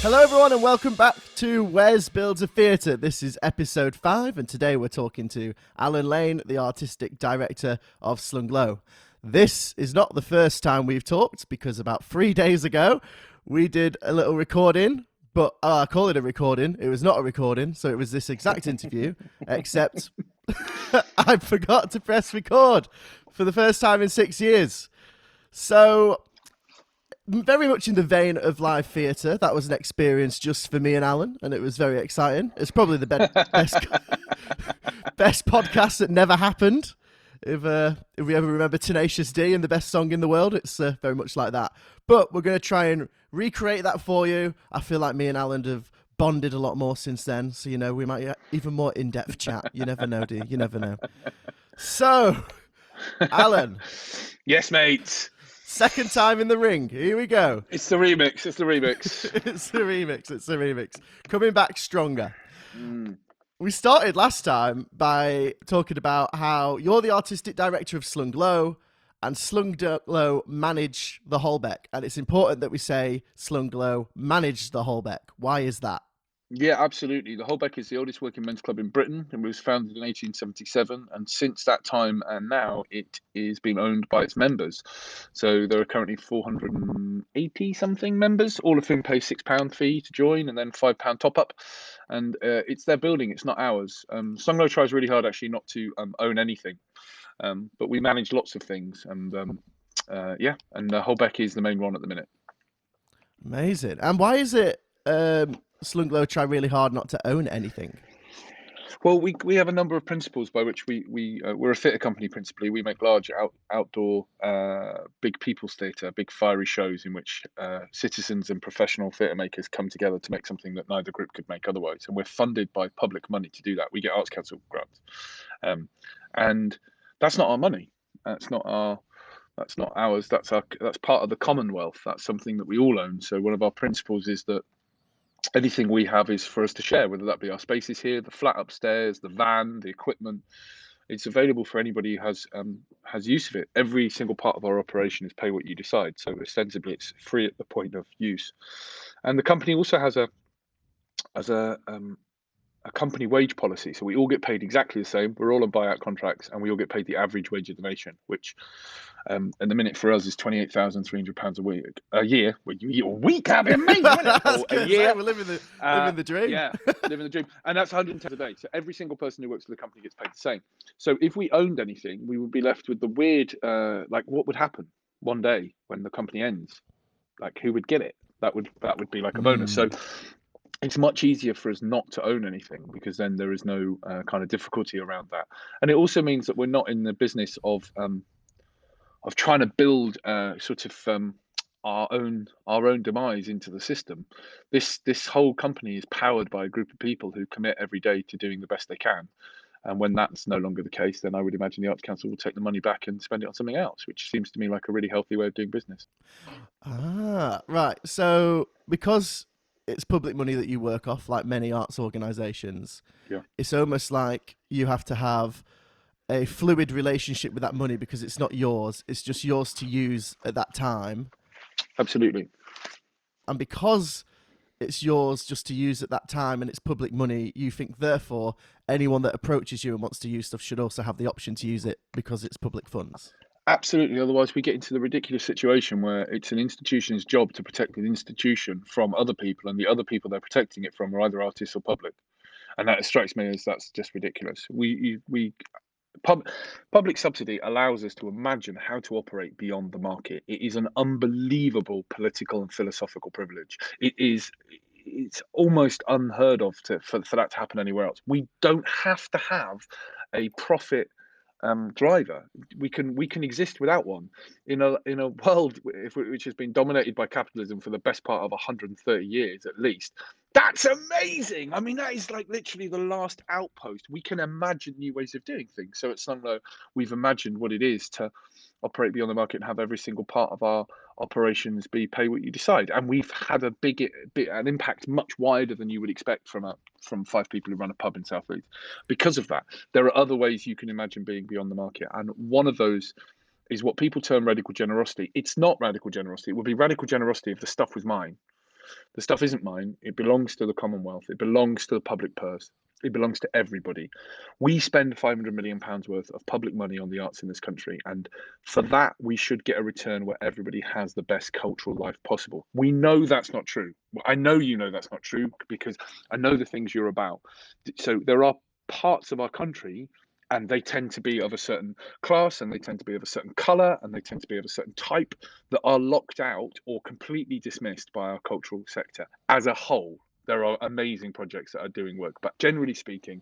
Hello, everyone, and welcome back to Where's Builds a Theatre. This is episode five, and today we're talking to Alan Lane, the artistic director of Slung Low. This is not the first time we've talked because about three days ago we did a little recording, but uh, I call it a recording. It was not a recording, so it was this exact interview, except I forgot to press record for the first time in six years. So very much in the vein of live theatre. That was an experience just for me and Alan, and it was very exciting. It's probably the be- best best podcast that never happened. If uh, if we ever remember Tenacious D and the best song in the world, it's uh, very much like that. But we're going to try and recreate that for you. I feel like me and Alan have bonded a lot more since then, so you know we might get even more in depth chat. You never know, do you? You never know. So, Alan. yes, mate. Second time in the ring. Here we go. It's the remix. It's the remix. it's the remix. It's the remix. Coming back stronger. Mm. We started last time by talking about how you're the artistic director of Slung Low and Slung Low manage the Holbeck. And it's important that we say Slung Low managed the Holbeck. Why is that? Yeah, absolutely. The Holbeck is the oldest working men's club in Britain and was founded in 1877. And since that time and now, it is being owned by its members. So there are currently 480 something members, all of whom pay £6 fee to join and then £5 top up. And uh, it's their building, it's not ours. Um, Slung Low tries really hard actually not to um, own anything, um, but we manage lots of things. And um, uh, yeah, and uh, Holbeck is the main one at the minute. Amazing. And why is it? Um, Slung Low try really hard not to own anything? Well, we we have a number of principles by which we we uh, we're a theatre company principally. We make large out, outdoor, uh, big people's theatre, big fiery shows in which uh, citizens and professional theatre makers come together to make something that neither group could make otherwise. And we're funded by public money to do that. We get Arts Council grants, um, and that's not our money. That's not our that's not ours. That's our that's part of the Commonwealth. That's something that we all own. So one of our principles is that anything we have is for us to share, whether that be our spaces here, the flat upstairs, the van, the equipment. It's available for anybody who has um, has use of it. Every single part of our operation is pay what you decide. So ostensibly, it's free at the point of use. And the company also has a as a um, a company wage policy. So we all get paid exactly the same. We're all on buyout contracts, and we all get paid the average wage of the nation, which um, at the minute for us is twenty eight thousand three hundred pounds a week a year. Well, you, a week, be amazing. oh, a year, we're living the uh, living the dream. yeah, living the dream, and that's one hundred ten a day. So every single person who works for the company gets paid the same. So if we owned anything, we would be left with the weird, uh, like, what would happen one day when the company ends? Like, who would get it? That would that would be like a bonus. Mm. So it's much easier for us not to own anything because then there is no uh, kind of difficulty around that. And it also means that we're not in the business of um, of trying to build uh, sort of um, our own our own demise into the system. This this whole company is powered by a group of people who commit every day to doing the best they can. And when that's no longer the case then i would imagine the arts council will take the money back and spend it on something else which seems to me like a really healthy way of doing business. Ah right. So because it's public money that you work off, like many arts organisations. Yeah. It's almost like you have to have a fluid relationship with that money because it's not yours. It's just yours to use at that time. Absolutely. And because it's yours just to use at that time and it's public money, you think therefore anyone that approaches you and wants to use stuff should also have the option to use it because it's public funds. Absolutely. Otherwise, we get into the ridiculous situation where it's an institution's job to protect an institution from other people, and the other people they're protecting it from are either artists or public. And that strikes me as that's just ridiculous. We we pub, public subsidy allows us to imagine how to operate beyond the market. It is an unbelievable political and philosophical privilege. It is it's almost unheard of to, for, for that to happen anywhere else. We don't have to have a profit um, driver. We can we can exist without one in a in a world which has been dominated by capitalism for the best part of 130 years at least. That's amazing. I mean, that is like literally the last outpost. We can imagine new ways of doing things. So at Slung Low, we've imagined what it is to operate beyond the market and have every single part of our operations be pay what you decide. And we've had a big, big an impact much wider than you would expect from a from five people who run a pub in South Leeds. Because of that, there are other ways you can imagine being beyond the market, and one of those is what people term radical generosity. It's not radical generosity. It would be radical generosity if the stuff was mine. The stuff isn't mine. It belongs to the Commonwealth. It belongs to the public purse. It belongs to everybody. We spend 500 million pounds worth of public money on the arts in this country, and for that we should get a return where everybody has the best cultural life possible. We know that's not true. I know you know that's not true because I know the things you're about. So there are parts of our country and they tend to be of a certain class and they tend to be of a certain color and they tend to be of a certain type that are locked out or completely dismissed by our cultural sector as a whole there are amazing projects that are doing work but generally speaking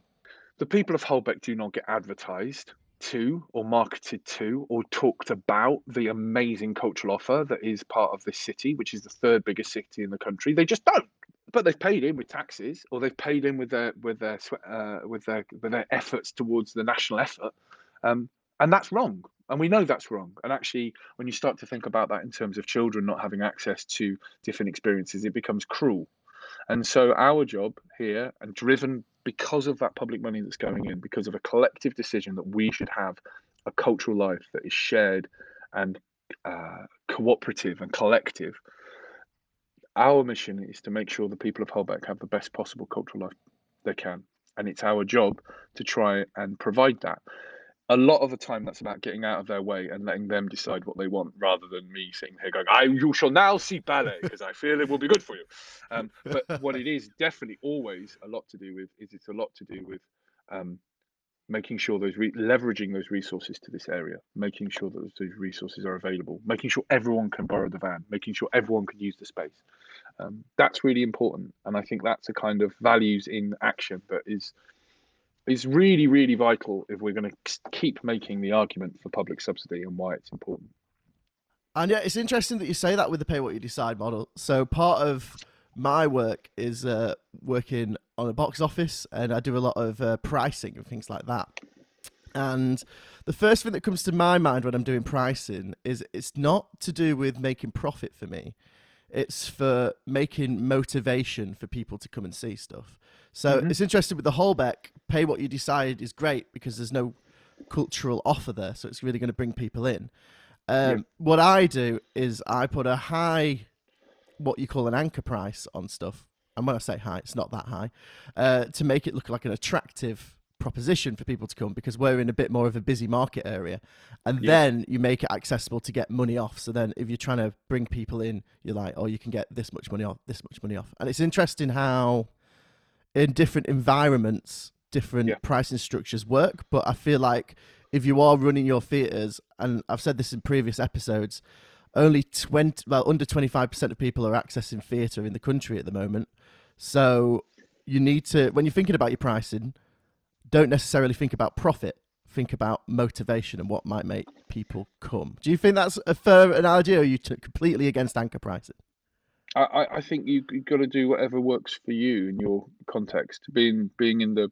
the people of holbeck do not get advertised to or marketed to or talked about the amazing cultural offer that is part of this city which is the third biggest city in the country. They just don't but they've paid in with taxes or they've paid in with their with their uh, with their with their efforts towards the national effort. Um, and that's wrong and we know that's wrong. And actually when you start to think about that in terms of children not having access to different experiences it becomes cruel and so our job here and driven because of that public money that's going in because of a collective decision that we should have a cultural life that is shared and uh, cooperative and collective our mission is to make sure the people of Holbeck have the best possible cultural life they can. And it's our job to try and provide that. A lot of the time, that's about getting out of their way and letting them decide what they want, rather than me sitting here going, "I you shall now see ballet because I feel it will be good for you." Um, but what it is definitely always a lot to do with is it's a lot to do with um, making sure those re- leveraging those resources to this area, making sure that those resources are available, making sure everyone can borrow the van, making sure everyone can use the space. Um, that's really important, and I think that's a kind of values in action that is is really really vital if we're going to keep making the argument for public subsidy and why it's important. And yeah, it's interesting that you say that with the pay what you decide model. So part of my work is uh, working on a box office, and I do a lot of uh, pricing and things like that. And the first thing that comes to my mind when I'm doing pricing is it's not to do with making profit for me. It's for making motivation for people to come and see stuff. So mm-hmm. it's interesting with the Holbeck, pay what you decide is great because there's no cultural offer there. So it's really going to bring people in. Um, yeah. What I do is I put a high what you call an anchor price on stuff. And when I say high, it's not that high, uh, to make it look like an attractive proposition for people to come because we're in a bit more of a busy market area. And yeah. then you make it accessible to get money off. So then if you're trying to bring people in, you're like, oh, you can get this much money off, this much money off. And it's interesting how in different environments, different yeah. pricing structures work. But I feel like if you are running your theatres, and I've said this in previous episodes, only 20 well under 25% of people are accessing theatre in the country at the moment so you need to when you're thinking about your pricing don't necessarily think about profit think about motivation and what might make people come. Do you think that's a fair analogy or are you t- completely against anchor pricing I, I think you, you've got to do whatever works for you in your context. Being being in the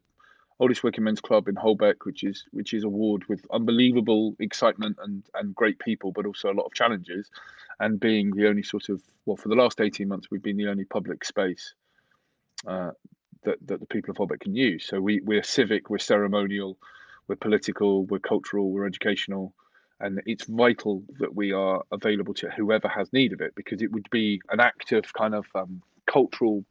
oldest working men's club in Holbeck, which is which is a ward with unbelievable excitement and and great people, but also a lot of challenges, and being the only sort of well for the last eighteen months we've been the only public space uh, that that the people of Holbeck can use. So we we're civic, we're ceremonial, we're political, we're cultural, we're educational. And it's vital that we are available to whoever has need of it because it would be an act of kind of um, cultural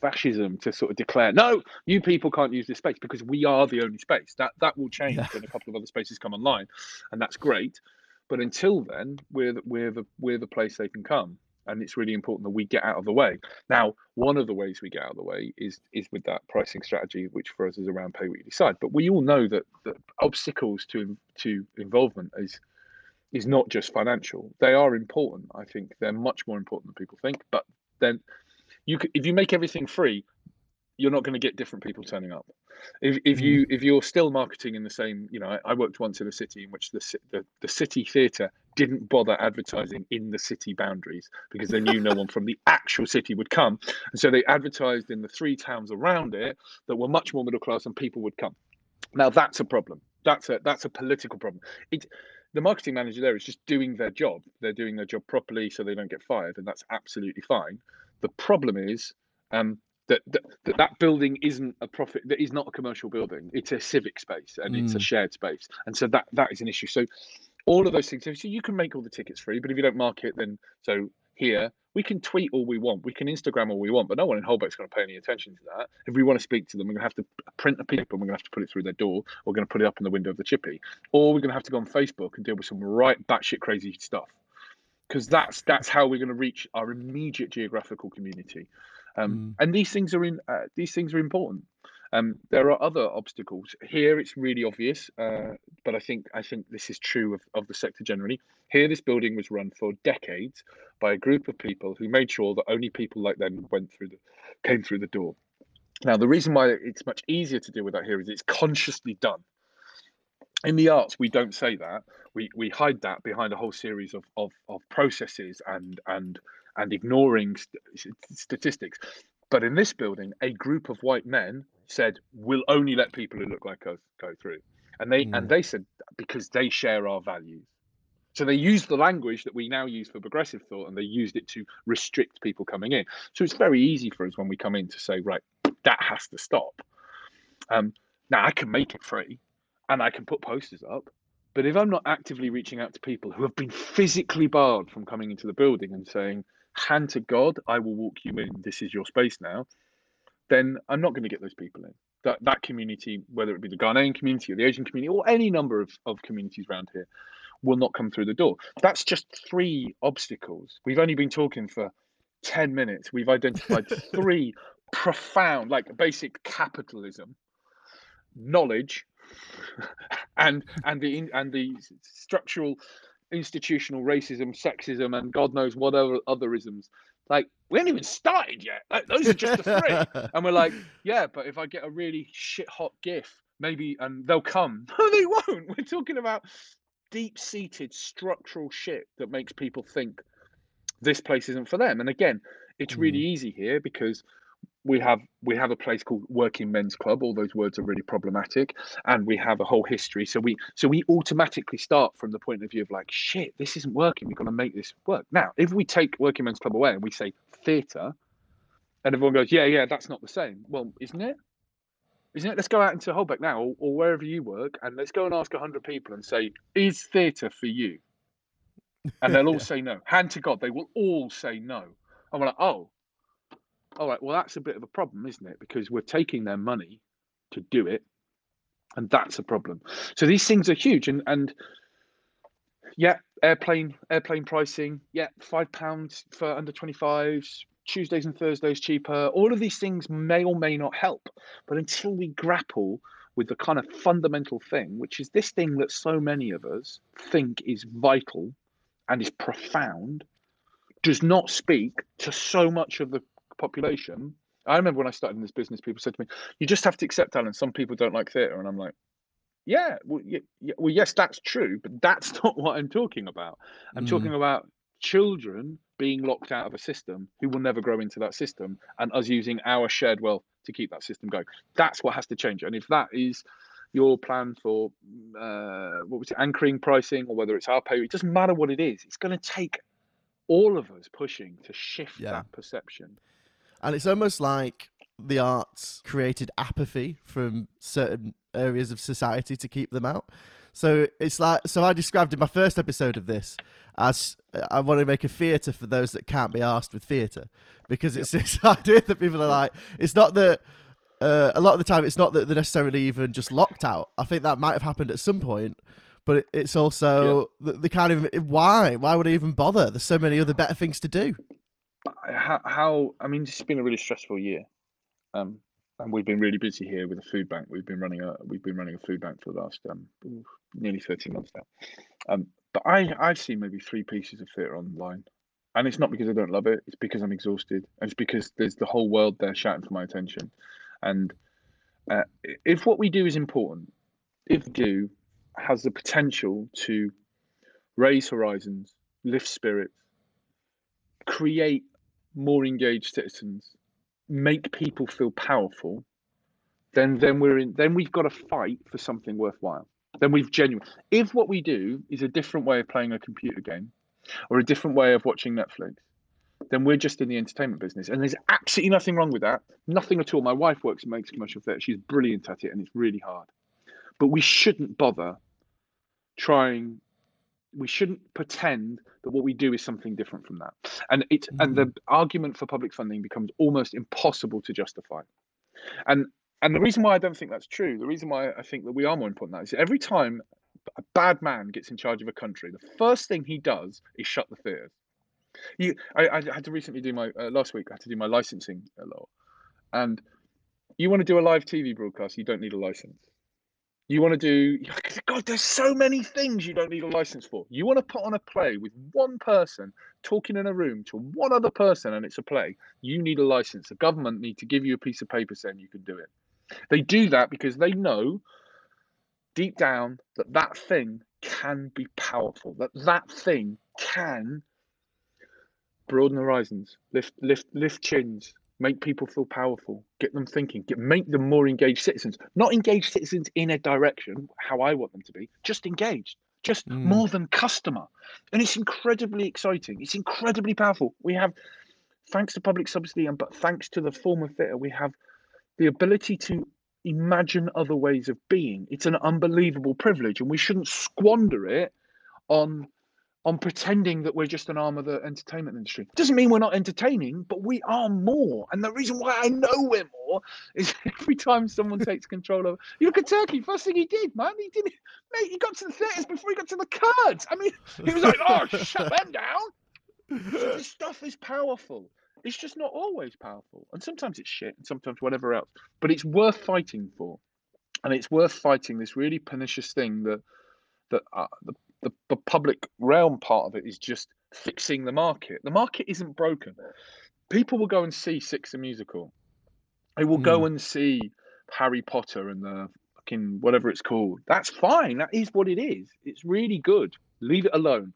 fascism to sort of declare no you people can't use this space because we are the only space that that will change yeah. when a couple of other spaces come online and that's great but until then we're the, we're the we're the place they can come and it's really important that we get out of the way. Now one of the ways we get out of the way is is with that pricing strategy which for us is around pay what you decide. But we all know that the obstacles to to involvement is is not just financial. They are important. I think they're much more important than people think but then you if you make everything free, you're not going to get different people turning up. If, if you mm. if you're still marketing in the same, you know, I, I worked once in a city in which the the, the city theatre didn't bother advertising in the city boundaries because they knew no one from the actual city would come, and so they advertised in the three towns around it that were much more middle class and people would come. Now that's a problem. That's a that's a political problem. It the marketing manager there is just doing their job. They're doing their job properly so they don't get fired, and that's absolutely fine. The problem is um, that, that, that building isn't a profit. That is not a commercial building. It's a civic space and mm. it's a mm. shared space, and so that that is an issue. So all of those things. So you can make all the tickets free, but if you don't market, then so here we can tweet all we want, we can Instagram all we want, but no one in Holbeck's going to pay any attention to that. If we want to speak to them, we're going to have to print a paper and we're going to have to put it through their door. Or we're going to put it up in the window of the chippy, or we're going to have to go on Facebook and deal with some right batshit crazy stuff, because that's that's how we're going to reach our immediate geographical community. Um, mm. And these things are in uh, these things are important. Um, there are other obstacles here. It's really obvious, uh, but I think I think this is true of, of the sector generally. Here, this building was run for decades by a group of people who made sure that only people like them went through the came through the door. Now, the reason why it's much easier to deal with that here is it's consciously done. In the arts, we don't say that. We we hide that behind a whole series of of, of processes and and and ignoring st- statistics. But in this building, a group of white men said, "We'll only let people who look like us go through," and they mm. and they said because they share our values. So they used the language that we now use for progressive thought, and they used it to restrict people coming in. So it's very easy for us when we come in to say, right, that has to stop. Um, now I can make it free, and I can put posters up, but if I'm not actively reaching out to people who have been physically barred from coming into the building and saying, hand to God, I will walk you in. This is your space now then I'm not going to get those people in. That that community, whether it be the Ghanaian community or the Asian community or any number of, of communities around here, will not come through the door. That's just three obstacles. We've only been talking for 10 minutes. We've identified three profound, like basic capitalism, knowledge, and and the and the structural institutional racism, sexism, and God knows what other other isms like, we haven't even started yet. Like, those are just the three. and we're like, yeah, but if I get a really shit hot GIF, maybe, and they'll come. No, they won't. We're talking about deep seated structural shit that makes people think this place isn't for them. And again, it's really mm. easy here because we have we have a place called Working Men's Club. All those words are really problematic, and we have a whole history. So we so we automatically start from the point of view of like, shit, this isn't working. We've got to make this work. Now, if we take Working Men's Club away and we say theatre, and everyone goes, yeah, yeah, that's not the same. Well, isn't it? Isn't it? Let's go out into Holbeck now, or, or wherever you work, and let's go and ask hundred people and say, is theatre for you? And they'll all yeah. say no. Hand to God, they will all say no. And we're like, oh, all right, well, that's a bit of a problem, isn't it? Because we're taking their money to do it, and that's a problem. So these things are huge, and and yeah, airplane airplane pricing, yeah, five pounds for under twenty fives. Tuesdays and Thursdays cheaper. All of these things may or may not help, but until we grapple with the kind of fundamental thing, which is this thing that so many of us think is vital and is profound, does not speak to so much of the population. I remember when I started in this business, people said to me, "You just have to accept, Alan. Some people don't like theatre," and I'm like, "Yeah, well, yeah, yeah, well, yes, that's true, but that's not what I'm talking about. I'm mm. talking about children being locked out of a system who will never grow into that system, and us using our shared wealth to keep that system going. That's what has to change. And if that is your plan for uh, what was it, anchoring pricing, or whether it's our pay, it doesn't matter what it is. It's going to take all of us pushing to shift yeah. that perception. And it's almost like the arts created apathy from certain areas of society to keep them out. So it's like so I described in my first episode of this as uh, I want to make a theatre for those that can't be asked with theatre because it's yep. this idea that people are like it's not that uh, a lot of the time it's not that they're necessarily even just locked out. I think that might have happened at some point, but it's also the, the kind of why why would I even bother? There's so many other better things to do how, how I mean, has been a really stressful year, um, and we've been really busy here with a food bank. We've been running a we've been running a food bank for the last um, nearly thirteen months now. Um, but I I've seen maybe three pieces of theatre online, and it's not because I don't love it. It's because I'm exhausted, and it's because there's the whole world there shouting for my attention. And uh, if what we do is important, if we do has the potential to raise horizons, lift spirits, create more engaged citizens, make people feel powerful, then then we're in then we've got to fight for something worthwhile. Then we've genuine. If what we do is a different way of playing a computer game or a different way of watching Netflix, then we're just in the entertainment business. And there's absolutely nothing wrong with that. Nothing at all. My wife works and makes commercial theatre. She's brilliant at it and it's really hard. But we shouldn't bother trying we shouldn't pretend that what we do is something different from that. And it mm. and the argument for public funding becomes almost impossible to justify. And and the reason why I don't think that's true, the reason why I think that we are more important than that is every time a bad man gets in charge of a country, the first thing he does is shut the theatres. You, I, I had to recently do my uh, last week. I had to do my licensing a lot, and you want to do a live TV broadcast, you don't need a license. You want to do God, there's so many things you don't need a license for. You want to put on a play with one person talking in a room to one other person and it's a play. You need a license. The government need to give you a piece of paper saying you can do it. They do that because they know deep down that that thing can be powerful. That that thing can broaden horizons, lift lift lift chins, make people feel powerful, get them thinking, get make them more engaged citizens. Not engaged citizens in a direction how I want them to be, just engaged, just mm. more than customer. And it's incredibly exciting. It's incredibly powerful. We have, thanks to public subsidy and but thanks to the form of theatre, we have the ability to imagine other ways of being. It's an unbelievable privilege, and we shouldn't squander it on on pretending that we're just an arm of the entertainment industry. Doesn't mean we're not entertaining, but we are more. And the reason why I know we're more is every time someone takes control of you look at Turkey, first thing he did, man, he didn't mate, he got to the theatres before he got to the Kurds. I mean, he was like, Oh, shut them down. So this stuff is powerful. It's just not always powerful. And sometimes it's shit and sometimes whatever else. But it's worth fighting for. And it's worth fighting this really pernicious thing that that uh, the the, the public realm part of it is just fixing the market. The market isn't broken. People will go and see Six the musical. They will mm. go hmm. and see Harry Potter and the fucking whatever it's called. That's fine. That is what it is. It's really good. Leave it alone.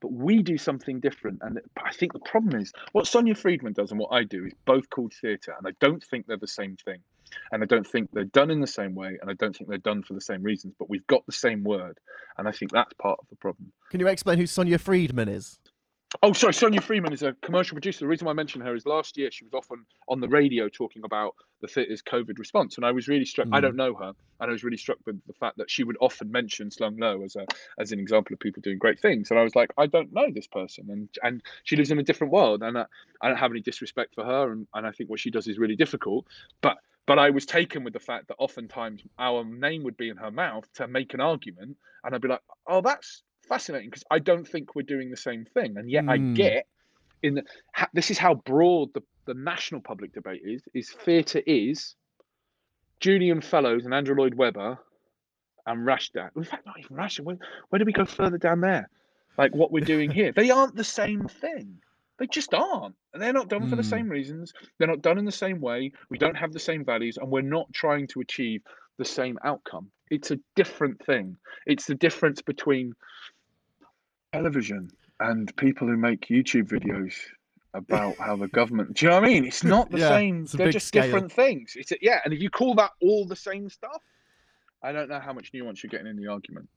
But we do something different. And I think the problem is what Sonia Friedman does and what I do is both called theatre. And I don't think they're the same thing and I don't think they're done in the same way, and I don't think they're done for the same reasons. But we've got the same word, and I think that's part of the problem. Can you explain who Sonia Friedman is? Oh, sorry, Sonia Friedman is a commercial producer. The reason why I mentioned her is last year she was often on the radio talking about the theatre's COVID response, and I was really struck. Mm. I don't know her, and I was really struck with the fact that she would often mention Slung Low as a as an example of people doing great things. And I was like, I don't know this person, and and she lives in a different world, and I, I don't have any disrespect for her, and, and I think what she does is really difficult, but but I was taken with the fact that oftentimes our name would be in her mouth to make an argument, and I'd be like, "Oh, that's fascinating," because I don't think we're doing the same thing, and yet mm. I hmm. get in the, ha, this is how broad the, the national public debate is: is theatre is Julian Fellowes and Andrew Lloyd Webber and Rashda. In fact, not even Rashda. Where, where do we go further down there? Like what we're doing here, they aren't the same thing. They just aren't. And they're not done mm. for the same hmm. reasons. They're not done in the same way. We don't have the same values, and we're not trying to achieve the same outcome. It's a different thing. It's the difference between television and people who make YouTube videos about how the government. Do you know what I mean? It's not the yeah, same. They're just scale. different things. It's a, yeah, and if you call that all the same stuff, I don't know how much nuance you're getting in the argument.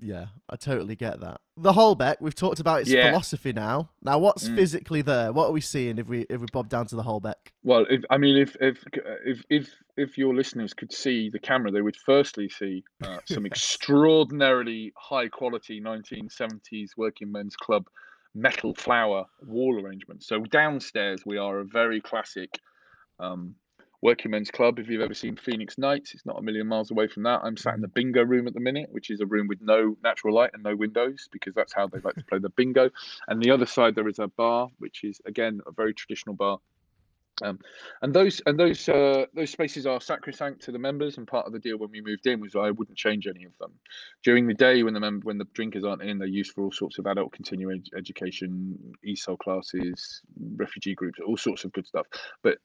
Yeah, I totally get that. The Holbeck, we've talked about its yeah. philosophy now. Now, what's mm. physically there? What are we seeing if we if we bob down to the Holbeck? Well, if I mean, if if if if if your listeners could see the camera, they would firstly see uh, some extraordinarily high quality 1970s working men's club metal flower wall arrangements. So downstairs, we are a very classic um, Working Men's Club. If you've ever seen Phoenix Nights, it's not a million miles away from that. I'm sat in the bingo room at the minute, which is a room with no natural light and no windows because that's how they like to play the bingo. And the other side there is a bar, which is again a very traditional bar. Um, and those and those uh, those spaces are sacrosanct to the members, and part of the deal when we moved in was I wouldn't change any of them. During the day, when the mem- when the drinkers aren't in, they're used for all sorts of adult continuing education, ESOL classes, refugee groups, all sorts of good stuff. But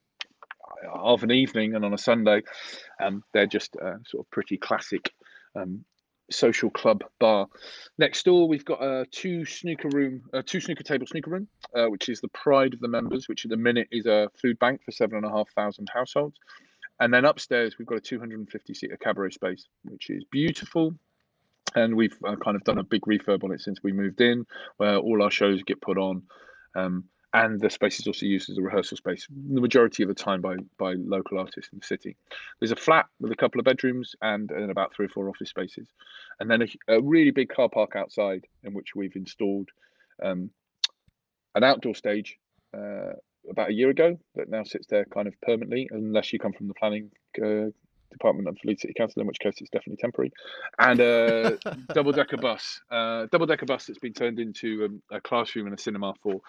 of an evening and on a Sunday. Um, they're just a sort of pretty classic um, social club bar. Next door, we've got a two snooker room, a two snooker table snooker room, uh, which is the pride of the members, which at the minute is a food bank for seven and a half thousand households. And then upstairs, we've got a 250 seater cabaret space, which is beautiful. And we've uh, kind of done a big refurb on it since we moved in, where all our shows get put on. Um, and the space is also used as a rehearsal space the majority of the time by by local artists in the city. There's a flat with a couple of bedrooms and, and about three or four office spaces, and then a, a really big car park outside in which we've installed um, an outdoor stage. Uh, about a year ago, that now sits there kind of permanently, unless you come from the planning uh, department of Leeds City Council, in which case it's definitely temporary, and a double decker bus, uh, double decker bus that's been turned into um, a classroom and a cinema for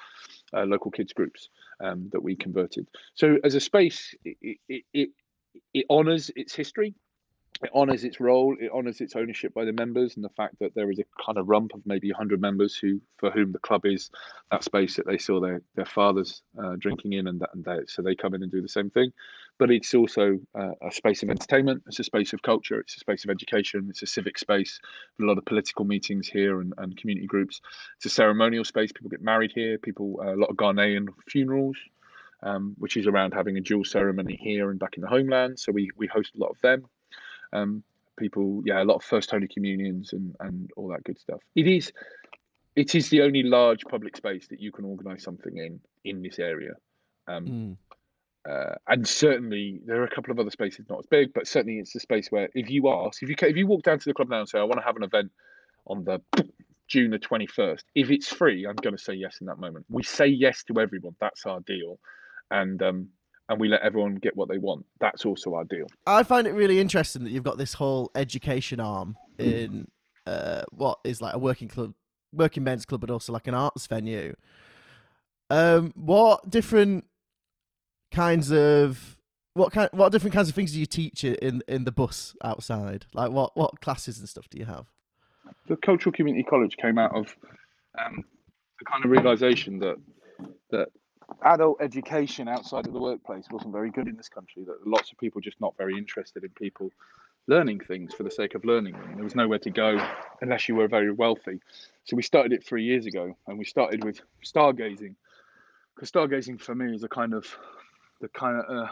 uh, local kids groups um, that we converted. So as a space, it it, it, it honours its history it honours its role, it honours its ownership by the members, and the fact that there is a kind of rump of maybe 100 members who, for whom the club is that space that they saw their their fathers uh, drinking in, and, that, and so they come in and do the same thing. But it's also uh, a space of entertainment, it's a space of culture, it's a space of education, it's a civic space. A lot of political meetings here and, and community groups. It's a ceremonial space. People get married here. People uh, a lot of Ghanaian funerals. Um, which is around having a dual ceremony here and back in the homeland. So we, we host a lot of them um, people, yeah, a lot of first Holy Communions and and all that good stuff. It is, it is the only large public space that you can organise something in in this area. Um, mm. Uh, and certainly there are a couple of other spaces not as big, but certainly it's a space where if you ask, if you if you walk down to the club now and say I want to have an event on the June the twenty first, if it's free, I'm going to say yes in that moment. We say yes to everyone. That's our deal, and um, and we let everyone get what they want. That's also our deal. I find it really interesting that you've got this whole education arm in uh, what is like a working club, working men's club, but also like an arts venue. Um, what different kinds of what kind what different kinds of things do you teach in in the bus outside? Like what what classes and stuff do you have? The cultural community college came out of um, the kind of realization that that adult education outside of the workplace wasn't very good in this country. That lots of people just not very interested in people learning things for the sake of learning. There was nowhere to go unless you were very wealthy. So we started it three years ago, and we started with stargazing. Because stargazing for me is a kind of the kind of uh,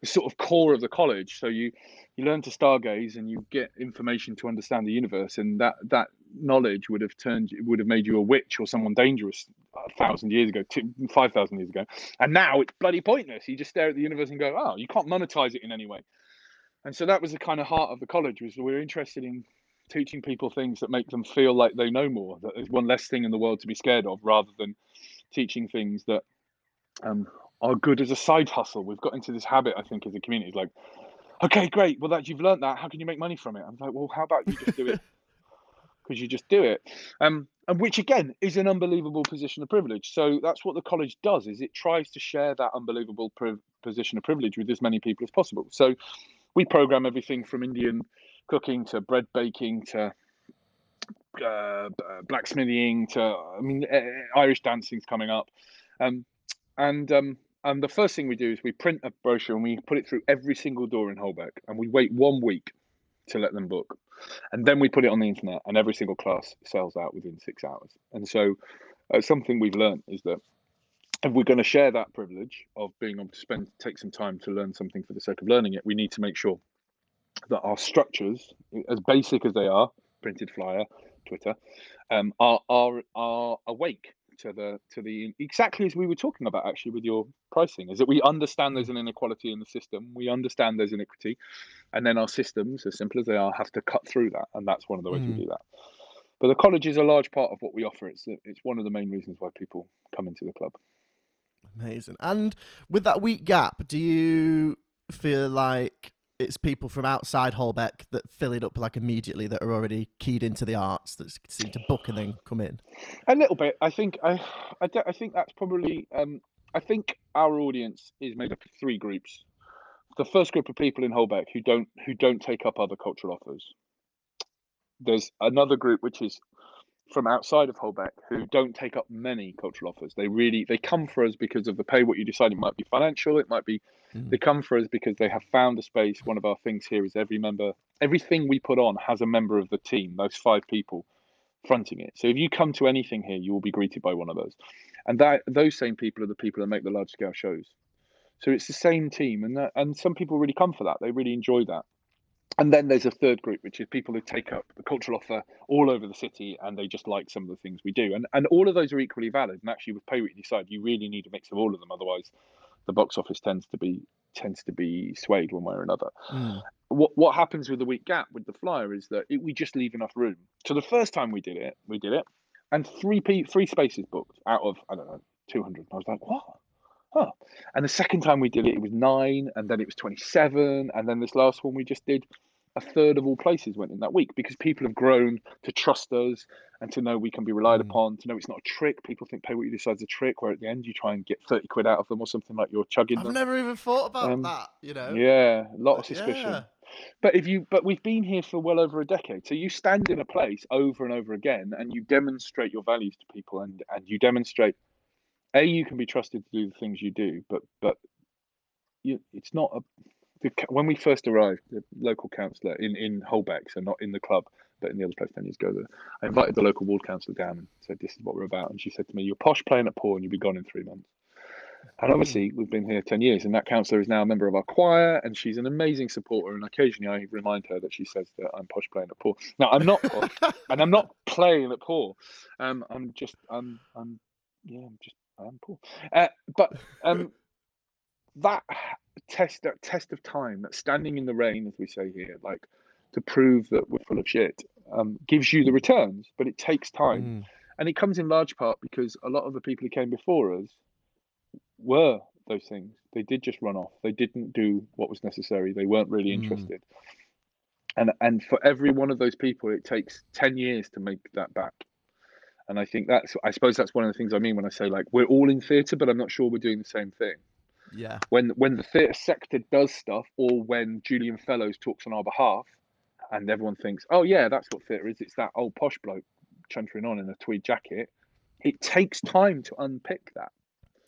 the sort of core of the college. So you you learn to stargaze and you get information to understand the universe, and that that knowledge would have turned would have made you a witch or someone dangerous a thousand years ago, five thousand years ago, and now it's bloody pointless. You just stare at the universe and go, oh, you can't monetize it in any way. And so that was the kind of heart of the college was we're interested in teaching people things that make them feel like they know more, that there's one less thing in the world to be scared of, rather than teaching things that um, are good as a side hustle. We've got into this habit, I think, as a community. It's like, okay, great. Well, that you've learned that. How can you make money from it? I'm like, well, how about you just do it because you just do it. Um, and which again is an unbelievable position of privilege. So that's what the college does: is it tries to share that unbelievable position of privilege with as many people as possible. So we program everything from Indian cooking to bread baking to uh, blacksmithing to I mean Irish dancing's coming up, um, and um, and the first thing we do is we print a brochure and we put it through every single door in Holbeck, and we wait one week to let them book, and then we put it on the internet, and every single class sells out within six hours. And so, uh, something we've learned is that if we're going to share that privilege of being able to spend take some time to learn something for the sake of learning it, we need to make sure that our structures, as basic as they are, printed flyer, Twitter, um, are are are awake to the to the exactly as we were talking about actually with your pricing is that we understand there's an inequality in the system we understand there's inequity and then our systems as simple as they are have to cut through that and that's one of the ways mm. we do that but the college is a large part of what we offer it's it's one of the main reasons why people come into the club amazing and with that week gap do you feel like it's people from outside Holbeck that fill it up like immediately that are already keyed into the arts that seem to book and then come in. A little bit. I think I I, I think that's probably um, I think our audience is made up of three groups. The first group of people in Holbeck who don't who don't take up other cultural offers. There's another group which is from outside of Holbeck who don't take up many cultural offers. They really they come for us because of the pay. What you decide it might be financial, it might be mm. they come for us because they have found a space. One of our things here is every member, everything we put on has a member of the team. Those five people fronting it. So if you come to anything here, you will be greeted by one of those, and that those same people are the people that make the large scale shows. So it's the same team, and that, and some people really come for that. They really enjoy that. and then there's a third group, which is people who take up the cultural offer all over the city and they just like some of the things we do. And and all of those are equally valid. And actually, with Pay You Decide, you really need a mix of all of them. Otherwise, the box office tends to be tends to be swayed one way or another. Mm. What what happens with the week gap with the flyer is that it, we just leave enough room. So the first time we did it, we did it, and three p three spaces booked out of I don't know two hundred. I was like, what? Huh. And the second time we did it, it was nine, and then it was twenty seven, and then this last one we just did a third of all places went in that week because people have grown to trust us and to know we can be relied mm. upon, to know it's not a trick. People think pay what you decide is a trick, where at the end you try and get 30 quid out of them or something like you're chugging I've them. never even thought about um, that, you know? Yeah, a lot of suspicion. Yeah. But if you but we've been here for well over a decade. So you stand in a place over and over again and you demonstrate your values to people and, and you demonstrate A, you can be trusted to do the things you do, but but you, it's not a the, when we first arrived, the local councillor in, in Holbeck, so not in the club, but in the other place 10 years ago, the, I invited the local ward councillor down and said, This is what we're about. And she said to me, You're posh playing at poor and you'll be gone in three months. And obviously, we've been here 10 years, and that councillor is now a member of our choir, and she's an amazing supporter. And occasionally, I remind her that she says that I'm posh playing at poor. Now, I'm not posh, and I'm not playing at poor. Um, I'm just, I'm, I'm, yeah, I'm just, I'm poor. Uh, but um, that test that test of time, that standing in the rain, as we say here, like to prove that we're full of shit, um, gives you the returns, but it takes time. Mm. And it comes in large part because a lot of the people who came before us were those things. They did just run off. They didn't do what was necessary. They weren't really mm. interested. Mm. And and for every one of those people, it takes ten years to make that back. And I think that's I suppose that's one of the things I mean when I say like we're all in theatre, but I'm not sure we're doing the same thing. Yeah. When when the theatre sector does stuff, or when Julian Fellowes talks on our behalf, and everyone thinks, "Oh yeah, that's what theatre is. It's that old posh bloke chuntering on in a tweed jacket." It takes time to unpick that.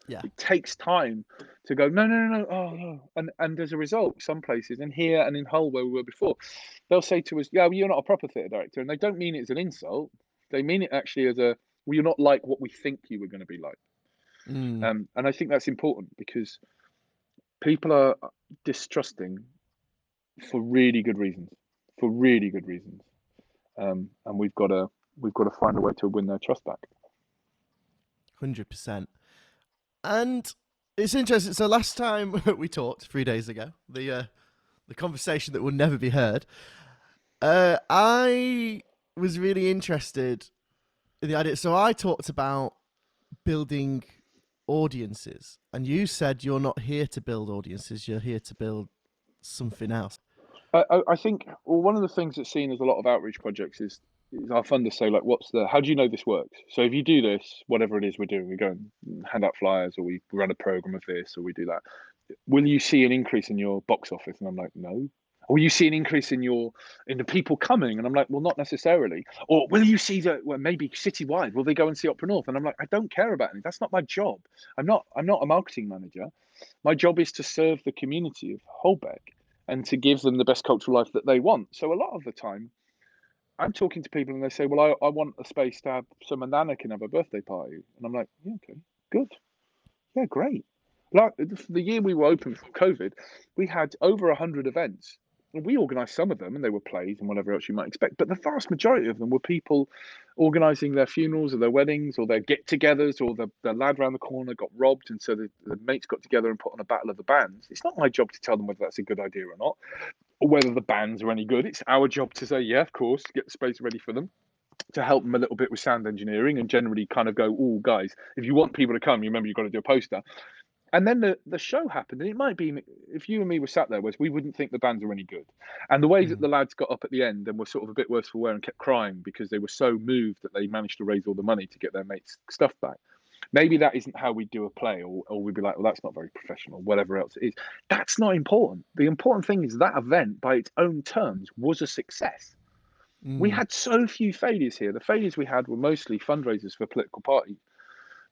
Yeah. It takes time to go, no, no, no, no, oh, no. And, and as a result, some places, and here and in Hull where we were before, they'll say to us, yeah, well, you're not a proper theatre director. And they don't mean it as an insult. They mean it actually as a, well, you're not like what we think you were going to be like. Mm. Um, and I think that's important because people are distrusting for really good reasons, for really good reasons, um, and we've got to we've got to find a way to win their trust back. Hundred percent. And it's interesting. So last time we talked three days ago, the uh, the conversation that will never be heard. Uh, I was really interested in the idea. So I talked about building audiences, and you said you're not here to build audiences; you're here to build something else. I, I think well, one of the things that's seen as a lot of outreach projects is is our funders say like, what's the? How do you know this works? So if you do this, whatever it is we're doing, we go and hand out flyers, or we run a program of this, or we do that. Will you see an increase in your box office? And I'm like, no will you see an increase in your in the people coming? And i'm like well not necessarily. Or will you see that well maybe citywide will they go and see opera north? And i'm like i don't care about it that's not my job. I'm not i'm not a marketing manager. My job is to serve the community of holbeck and to give them the best cultural life that they want. So a lot of the time i'm talking to people and they say well i, I want a space to have so my nana can have a birthday party. And i'm like yeah okay. Good. Yeah great. Like the year we were open for covid we had over 100 events we organised some of them and they were plays and whatever else you might expect but the vast majority of them were people organising their funerals or their weddings or their get-togethers or the, the lad around the corner got robbed and so the, the mates got together and put on a battle of the bands. It's not my job to tell them whether that's a good idea or not or whether the bands are any good. It's our job to say yeah of course get the space ready for them to help them a little bit with sound engineering and generally kind of go, oh, guys, if you want people to come, you remember you've got to do a poster and then the, the show happened, and it might be if you and me were sat there, was we wouldn't think the bands were any good. And the way mm. that the lads got up at the end and were sort of a bit worse for wear and kept crying because they were so moved that they managed to raise all the money to get their mates' stuff back. Maybe that isn't how we do a play, or, or we'd be like, well, that's not very professional, whatever else it is. That's not important. The important thing is that event, by its own terms, was a success. Mm. We had so few failures here. The failures we had were mostly fundraisers for political parties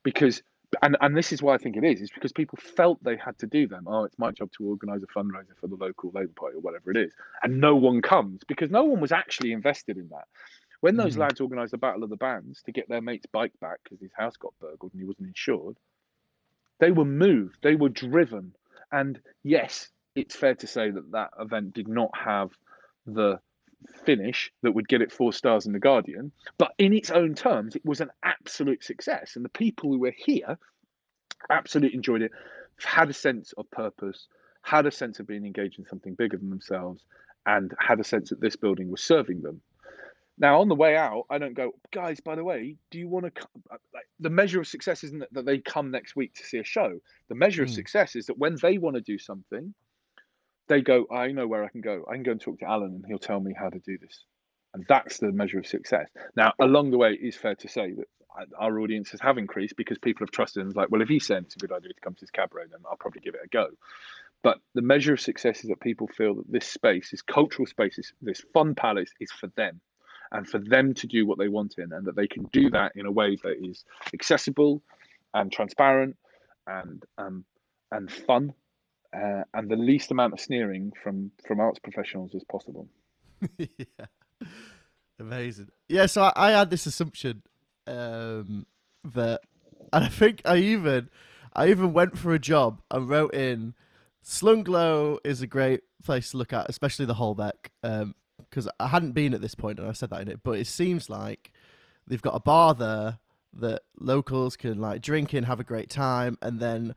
because and and this is why I think it is, is because people felt they had to do them. Oh, it's my job to organise a fundraiser for the local Labour Party or whatever it is, and no one comes because no one was actually invested in that. When those mm. lads organised the Battle of the Bands to get their mate's bike back because his house got burgled and he wasn't insured, they were moved, they were driven, and yes, it's fair to say that that event did not have the finish that would get it four stars in the Guardian, but in its own terms, it was an absolute success. And the people who were here absolutely enjoyed it, had a sense of purpose, had a sense of being engaged in something bigger than themselves, and had a sense that this building was serving them. Now, on the way out, I don't go, guys. By the way, do you want to? Like, the measure of success isn't that they come next week to see a show. The measure mm. of hmm. success is that when they want to do something, they go, I know where I can go. I can go and talk to Alan, and he'll tell me how to do this. And that's the measure of success. Now, along the way, it is fair to say that our audiences have increased because people have trusted and like, well, if he's saying it's a good idea to come to this cabaret, then I'll probably give it a go. But the measure of success is that people feel that this space, this cultural space, this, this fun palace is for them and for them to do what they want in, and that they can do that in a way that is accessible and transparent and um, and fun uh, and the least amount of sneering from from arts professionals as possible. yeah. Amazing. Yeah, so I, I had this assumption um, that, and I think I even, I even went for a job and wrote in, Slung Low is a great place to look at, especially the Holbeck, because um, I hadn't been at this point and I said that in it, but it seems like they've got a bar there that locals can like drink in, have a great time, and then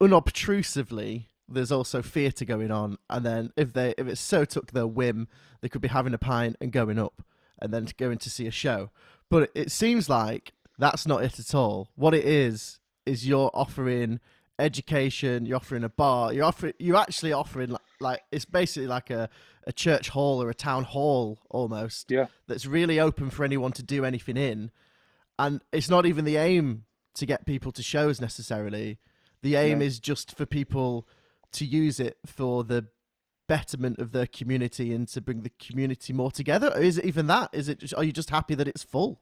unobtrusively there's also theatre going on, and then if they if it's so took their whim, they could be having a pint and going up, and then going to see a show. But it seems like that's not it at all. What it is is you're offering education. You're offering a bar. You're offering. You're actually offering like, like it's basically like a a church hall or a town hall almost. Yeah. That's really open for anyone to do anything in, and it's not even the aim to get people to shows necessarily. The aim yeah. is just for people to use it for the betterment of the community and to bring the community more together? Or is it even that? Is it? Just, are you just happy that it's full?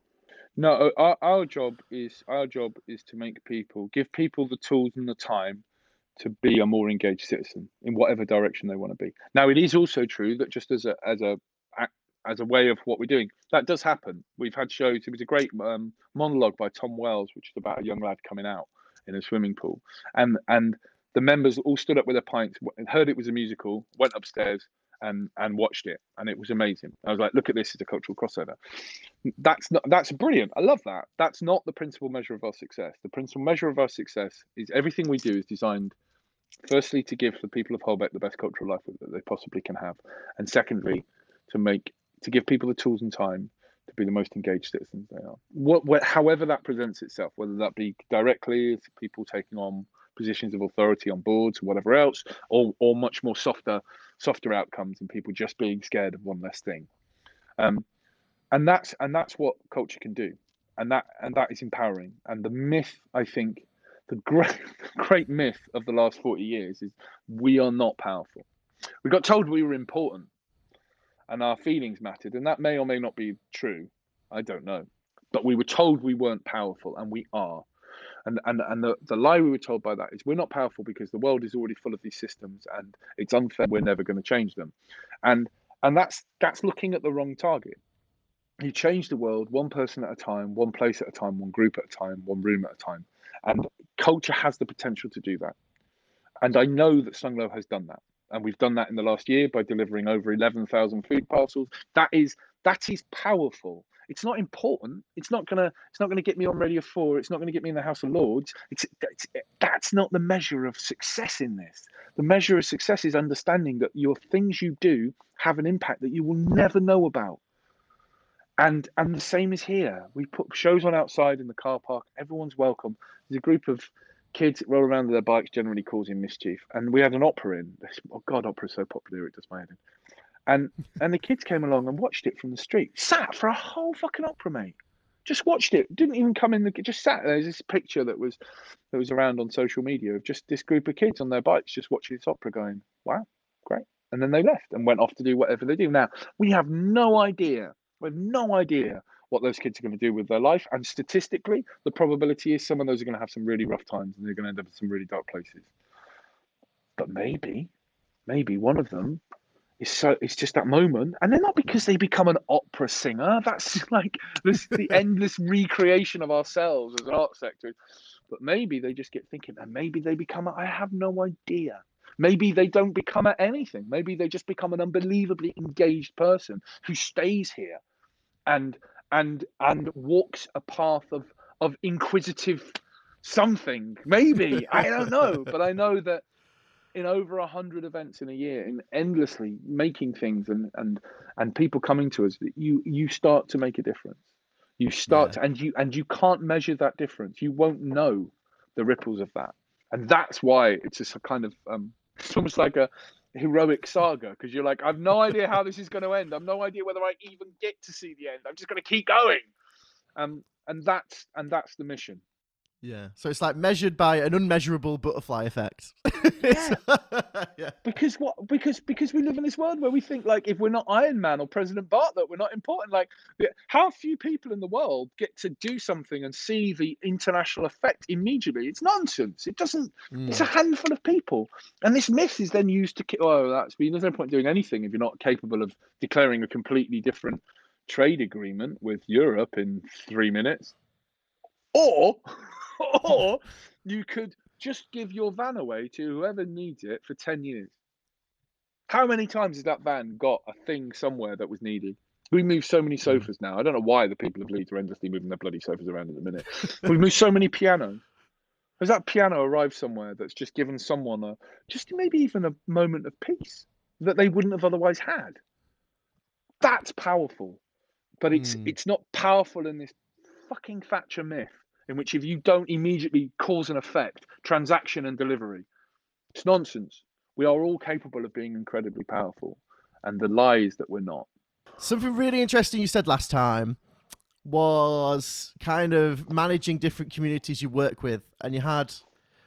No, our, our job is our job is to make people give people the tools and the time to be a more engaged citizen in whatever direction they want to be. Now, it is also true that just as a as a as a way of what we're doing, that does happen. We've had shows. It was a great um, monologue by Tom Wells, which is about a young lad coming out in a swimming pool, and and the members all stood up with their pints, and heard it was a musical, went upstairs and and watched it, and it was amazing. I was like, look at this, it's a cultural crossover. That's not that's brilliant. I love that. That's not the principal measure of our success. The principal measure of our success is everything we do is designed firstly to give the people of Holbeck the best cultural life that they possibly can have, and secondly to make to give people the tools and time to be the most engaged citizens they are. What, what however that presents itself, whether that be directly people taking on positions of authority on boards or whatever else, or or much more softer softer outcomes and people just being scared of one less thing. Um, and that's and that's what culture can do, and that and that is empowering. And the myth, I think, the great great myth of the last forty years is we are not powerful. We got told we were important, and our feelings mattered, and that may or may not be true. I don't know, but we were told we weren't powerful, and we are. And and and the, the lie we were told by that is we're not powerful because the world is already full of these systems and it's unfair. We're never going to change them, and and that's that's looking at the wrong target. You change the world one person at a time, one place at a time, one group at a time, one room at a time, and culture has the potential to do that. And I know that Slung Low has done that, and we've done that in the last year by delivering over eleven thousand food parcels. That is that is powerful it's not important. It's not gonna. It's not gonna get me on Radio Four. It's not gonna get me in the House of Lords. It's, it's that's not the measure of success in this. The measure of success is understanding that your things you do have an impact that you will never know about. And and the same is here. We put shows on outside in the car park. Everyone's welcome. There's a group of kids roll around with their bikes, generally causing mischief. And we had an opera in. Oh God, opera is so popular it does my head in. And and the kids came along and watched it from the street. Sat for a whole fucking opera, mate. Just watched it. Didn't even come in the. Just sat there. There's this picture that was that was around on social media of just this group of kids on their bikes just watching this opera, going, "Wow, great." And then they left and went off to do whatever they do. Now we have no idea. We have no idea what those kids are going to do with their life. And statistically, the probability is some of those are going to have some really rough times and they're going to end up in some really dark places. But maybe, maybe one of them it's so it's just that moment. And then not because they become an opera singer. That's like this the endless recreation of ourselves as an art sector. But maybe they just get thinking and maybe they become i have no idea. Maybe they don't become at anything. Maybe they just become an unbelievably engaged person who stays here and and and walks a path of of inquisitive something. Maybe. I don't know, but I know that in over a hundred events in a year, in endlessly making things and and and people coming to us, that you you start to make a difference. You start Yeah. to, and you and you can't measure that difference. You won't know the ripples of that, and that's why it's just a kind of um, it's almost like a heroic saga because you're like, I've no idea how this is going to end. I've no idea whether I even get to see the end. I'm just going to keep going, um, and that's and that's the mission. Yeah. So it's like measured by an unmeasurable butterfly effect. Yeah. yeah. because what because because we live in this world where we think like if we're not Iron Man or President Bartlet, we're not important. Like how few people in the world get to do something and see the international effect immediately? It's nonsense. It doesn't. It's a Mm. handful of people, and this myth is then used to. ki- Oh, that's there's no point doing anything if you're not capable of declaring a completely different trade agreement with Europe in three minutes, or or you could just give your van away to whoever needs it for 10 years. How many times has that van got a thing somewhere that was needed? We move so many sofas now. I don't know why the people of Leeds are endlessly moving their bloody sofas around at the minute. we move so many pianos. Has that piano arrived somewhere that's just given someone a just maybe even a moment of peace that they wouldn't have otherwise had? That's powerful. But it's Mm. it's not powerful in this fucking Thatcher myth in which if you don't immediately cause and effect, transaction and delivery, it's nonsense. We are all capable of being incredibly powerful, and the lie is that we're not. Something really interesting you said last time was kind of managing different communities you work with, and you had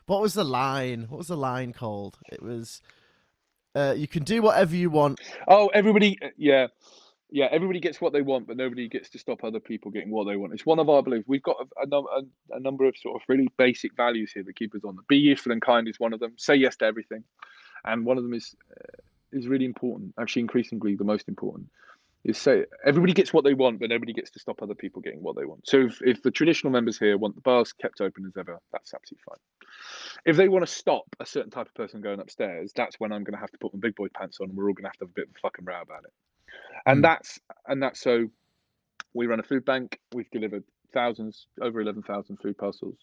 what was the line? What was the line called? It was uh, you can do whatever you want. Oh, everybody, yeah, yeah, everybody gets what they want, but nobody gets to stop other people getting what they want. It's one of our beliefs. We've got a, a, a, number of sort of really basic values here that keep us on. Be useful and kind is one of them. Say yes to everything, and one of them is uh, is really important. Actually, increasingly the most important is say everybody gets what they want, but nobody gets to stop other people getting what they want. So if, if the traditional members here want the bars kept open as ever, that's absolutely fine. If they want to stop a certain type of person going upstairs, that's when I'm going to have to put my big boy pants on, and we're all going to have to have a bit of a fucking row about it. And Mm. that's and that's so. We run a food bank. We've delivered thousands, over eleven thousand food parcels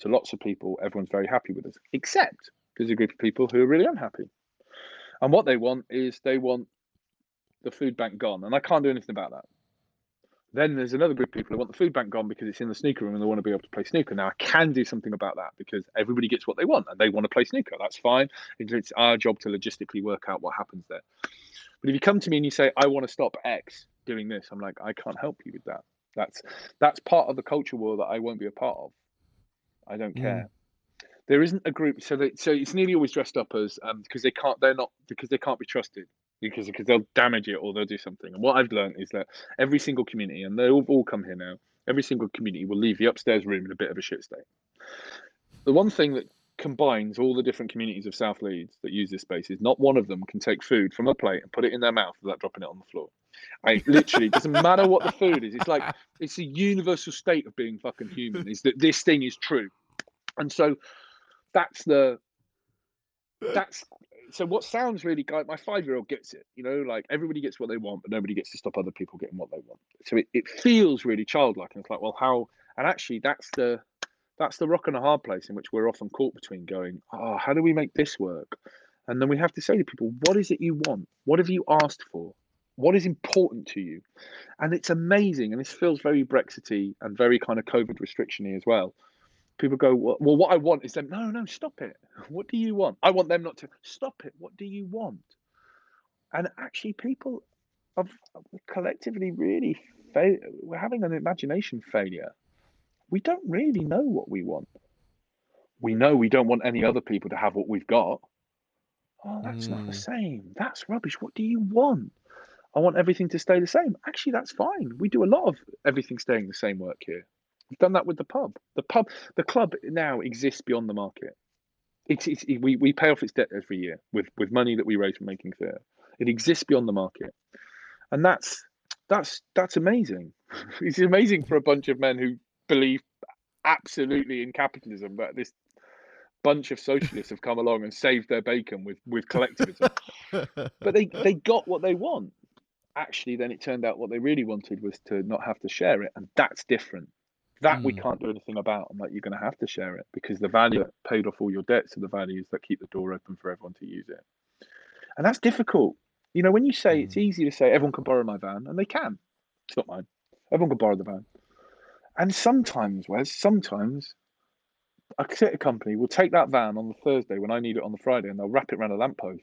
to lots of people. Everyone's very happy with us, except there's a group of people who are really unhappy. And what they want is they want the food bank gone, and I can't do anything about that. Then there's another group of people who want the food bank gone because it's in the snooker room and they want to be able to play snooker. Now I can do something about that because everybody gets what they want and they want to play snooker. That's fine. It's, our job to logistically work out what happens there. But if you come to me and you say I want to stop X doing this, I'm like I can't help you with that. That's that's part of the culture war that I won't be a part of. I don't Mm. care. There isn't a group, so they, so it's nearly always dressed up as um, because they can't, they're not because they can't be trusted because because they'll damage it or they'll do something. And what I've learned is that every single community, and they all, all come here now, every single community will leave the upstairs room in a bit of a shit state. The one thing that combines all the different communities of South Leeds that use this space is not one of them can take food from a plate and put it in their mouth without dropping it on the floor. I literally doesn't matter what the food is. It's like it's a universal state of being fucking human. Is that this thing is true, and so that's the that's so what sounds really like my five year old gets it. You know, like everybody gets what they want, but nobody gets to stop other people getting what they want. So it, it feels really childlike, and it's like, well, how? And actually, that's the that's the rock and a hard place in which we're often caught between going, oh, how do we make this work? And then we have to say to people, what is it you want? What have you asked for? What is important to you? And it's amazing. And this feels very Brexity and very kind of COVID restrictiony as well. People go, well, well, what I want is them. No, no, stop it. What do you want? I want them not to stop it. What do you want? And actually, people have collectively really fail. We're having an imagination failure. We don't really know what we want. We know we don't want any other people to have what we've got. Oh, that's not the Mm. same. That's rubbish. What do you want? I want everything to stay the same. Actually, that's fine. We do a lot of everything staying the same work here. We've done that with the pub. The pub, the club now exists beyond the market. It's, it's it- we, we pay off its debt every year with, with money that we raise from making theatre. It exists beyond the market, and that's that's that's amazing. it's amazing for a bunch of men who believe absolutely in capitalism, but this bunch of socialists have come along and saved their bacon with with collectivism. but they they got what they want. Actually, then it turned out what they really wanted was to not have to share it, and that's different. That we Mm. can't do anything about. I'm like, you're going to have to share it because the value paid off all your debts are the values that keep the door open for everyone to use it. And that's difficult. You know, when you say it's easy to say everyone can borrow my van, and they can. It's not mine. Everyone can borrow the van. And sometimes, Wes, sometimes a company will take that van on the Thursday when I need it on the Friday, and they'll wrap it around a lamppost.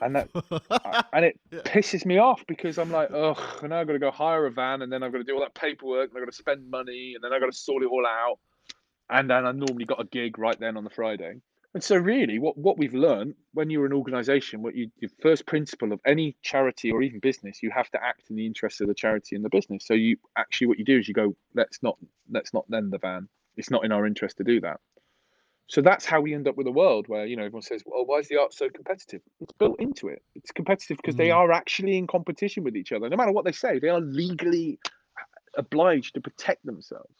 And that and it pisses me off because I'm like, ugh, and now I've got to go hire a van, and then I've got to do all that paperwork, and I've got to spend money, and then I've got to sort it all out. And then I normally got a gig right then on the Friday. And so, really, what, what we've learned when you're an organisation, what you your first principle of any charity or even business, you have to act in the interest of the charity and the business. So you actually what you do is you go, let's not let's not lend the van. It's not in our interest to do that. So that's how we end up with a world where you know everyone says, "Well, why is the art so competitive?" It's built into it. It's competitive because they Mm. are actually in competition with each other. No matter what they say, they are legally obliged to protect themselves.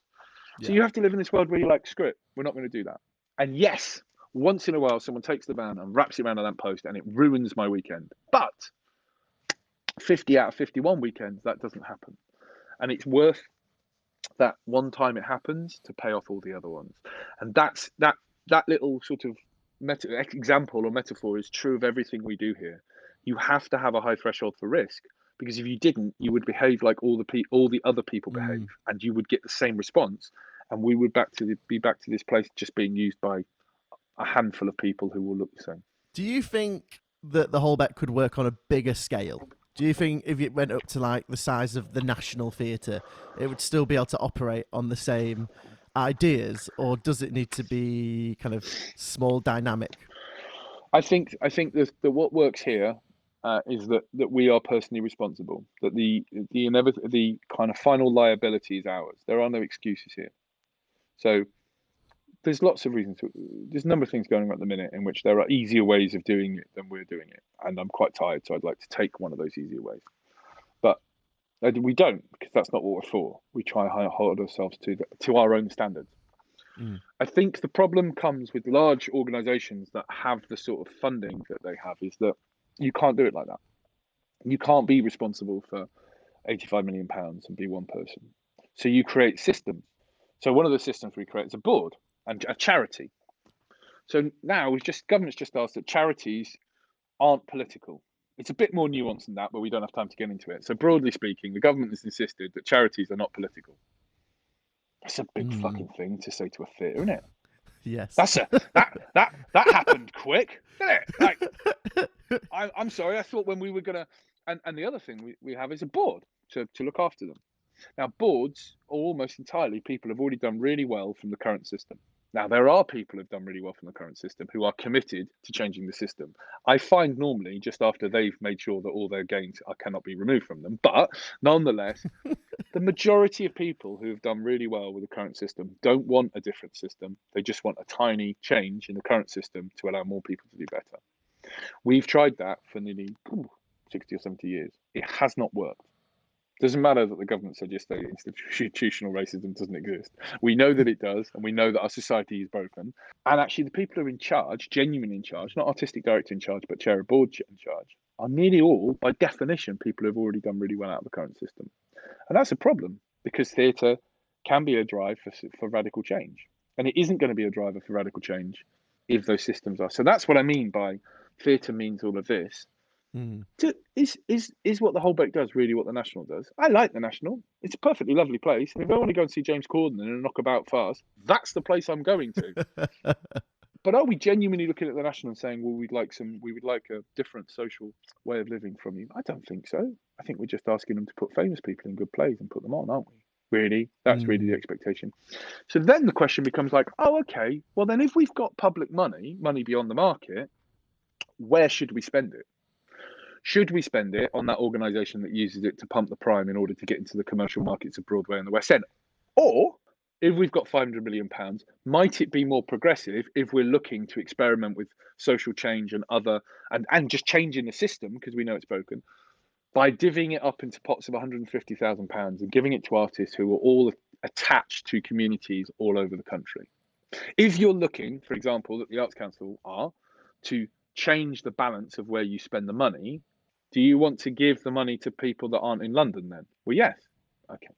So you have to live in this world where you're like, "Screw it, we're not going to do that." And yes, once in a while, someone takes the van and wraps it around a lamppost, and it ruins my weekend. But 50 out of 51 weekends, that doesn't happen, and it's worth that one time it happens to pay off all the other ones. And that's that that little sort of meta, example or metaphor is true of everything we do here. You have to have a high threshold for risk because if you didn't, you would behave like all the pe- all the other people Mm. behave, and you would get the same response, and we would back to the, be back to this place just being used by a handful of people who will look the same. Do you think that the Holbeck could work on a bigger scale? Do you think if it went up to like the size of the National Theatre, it would still be able to operate on the same ideas, or does it need to be kind of small, dynamic? I think I think that, what works here uh, is that that we are personally responsible. That the the inevit- the kind of final liability is ours. There are no excuses here. So there's lots of reasons. There's a number of things going on at the minute in which there are easier ways of doing it than we're doing it, and I'm quite tired, so I'd like to take one of those easier ways. We don't because that's not what we're for. We try and hold ourselves to the, to our own standards. Mm. I think the problem comes with large organisations that have the sort of funding that they have is that you can't do it like that. You can't be responsible for 85 million pounds and be one person. So you create systems. So one of the systems we create is a board and a charity. So now we've just government's just asked that charities aren't political. It's a bit more nuanced than that, but we don't have time to get into it. So broadly speaking, the government has insisted that charities are not political. That's a big Mm. fucking thing to say to a theatre, isn't it? Yes. That's a that that that happened quick, didn't it? Like, I, I'm sorry. I thought when we were gonna, and, and the other thing we, we have is a board to, to look after them. Now, boards are almost entirely people have already done really well from the current system. Now, there are people who've done really well from the current system who are committed to changing the system. I find normally just after they've made sure that all their gains are, cannot be removed from them, but nonetheless, the majority of people who have done really well with the current system don't want a different system. They just want a tiny change in the current system to allow more people to do better. We've tried that for nearly ooh, 60 or 70 years. It has not worked. Doesn't matter that the government said yesterday institutional racism doesn't exist. We know that it does, and we know that our society is broken. And actually, the people who are in charge, genuine in charge, not artistic director in charge, but chair of board in charge, are nearly all, by definition, people who have already done really well out of the current system. And that's a problem because theatre can be a drive for, for radical change. And it isn't going to be a driver for radical change if those systems are. So that's what I mean by theatre means all of this. Mm. To, is is is what the Holbeck does really what the National does? I like the National. It's a perfectly lovely place. And if I want to go and see James Corden in a knockabout farce, that's the place I'm going to. but are we genuinely looking at the National and saying, well, we'd like some, we would like a different social way of living from you? I don't think so. I think we're just asking them to put famous people in good plays and put them on, aren't we? Really, that's really the expectation. So then the question becomes like, oh, okay. Well, then if we've got public money, money beyond the market, where should we spend it? Should we spend it on that organisation that uses it to pump the prime in order to get into the commercial markets of Broadway and the West End? Or if we've got 500 million pounds, might it be more progressive if we're looking to experiment with social change and other and, and just changing the system because we know it's broken by divvying it up into pots of 150,000 pounds and giving it to artists who are all attached to communities all over the country? If you're looking, for example, that the Arts Council are to change the balance of where you spend the money, do you want to give the money to people that aren't in London then? Well, yes. Okay.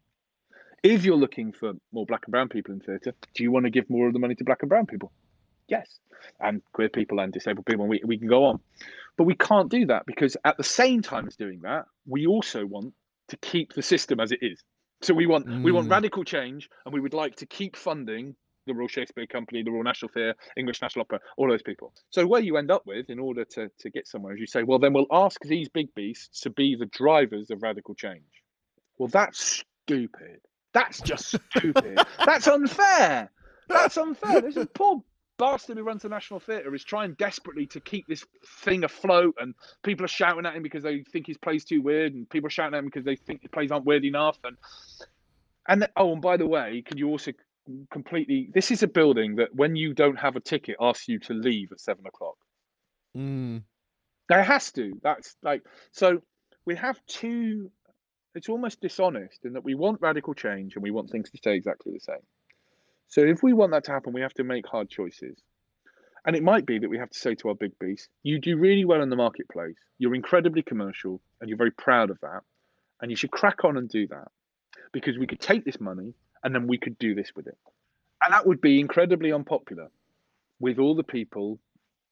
If you're looking for more black and brown people in theatre, do you want to give more of the money to black and brown people? Yes. And queer people and disabled people, and we, we can go on. But we can't do that because at the same time as doing that, we also want to keep the system as it is. So we want mm. we want mm. radical change, and we would like to keep funding the Royal Shakespeare Company, the Royal National Theatre, English National Opera, all those people. So where you end up with, in order to, to get somewhere, is you say, well, then we'll ask these big beasts to be the drivers of radical change. Well, that's stupid. That's just stupid. that's unfair. That's unfair. There's a poor bastard who runs the National Theatre is trying desperately to keep this thing afloat, and people are shouting at him because they think his play's too weird, and people are shouting at him because they think his plays aren't weird enough. And and oh, and by the way, can you also completely? This is a building that when you don't have a ticket, asks you to leave at seven o'clock. Mm. There has to. That's like so. We have two. It's almost dishonest in that we want radical change and we want things to stay exactly the same. So if we want that to happen, we have to make hard choices. And it might be that we have to say to our big beast, you do really well in the marketplace. You're incredibly commercial and you're very proud of that. And you should crack on and do that because we could take this money and then we could do this with it. And that would be incredibly unpopular with all the people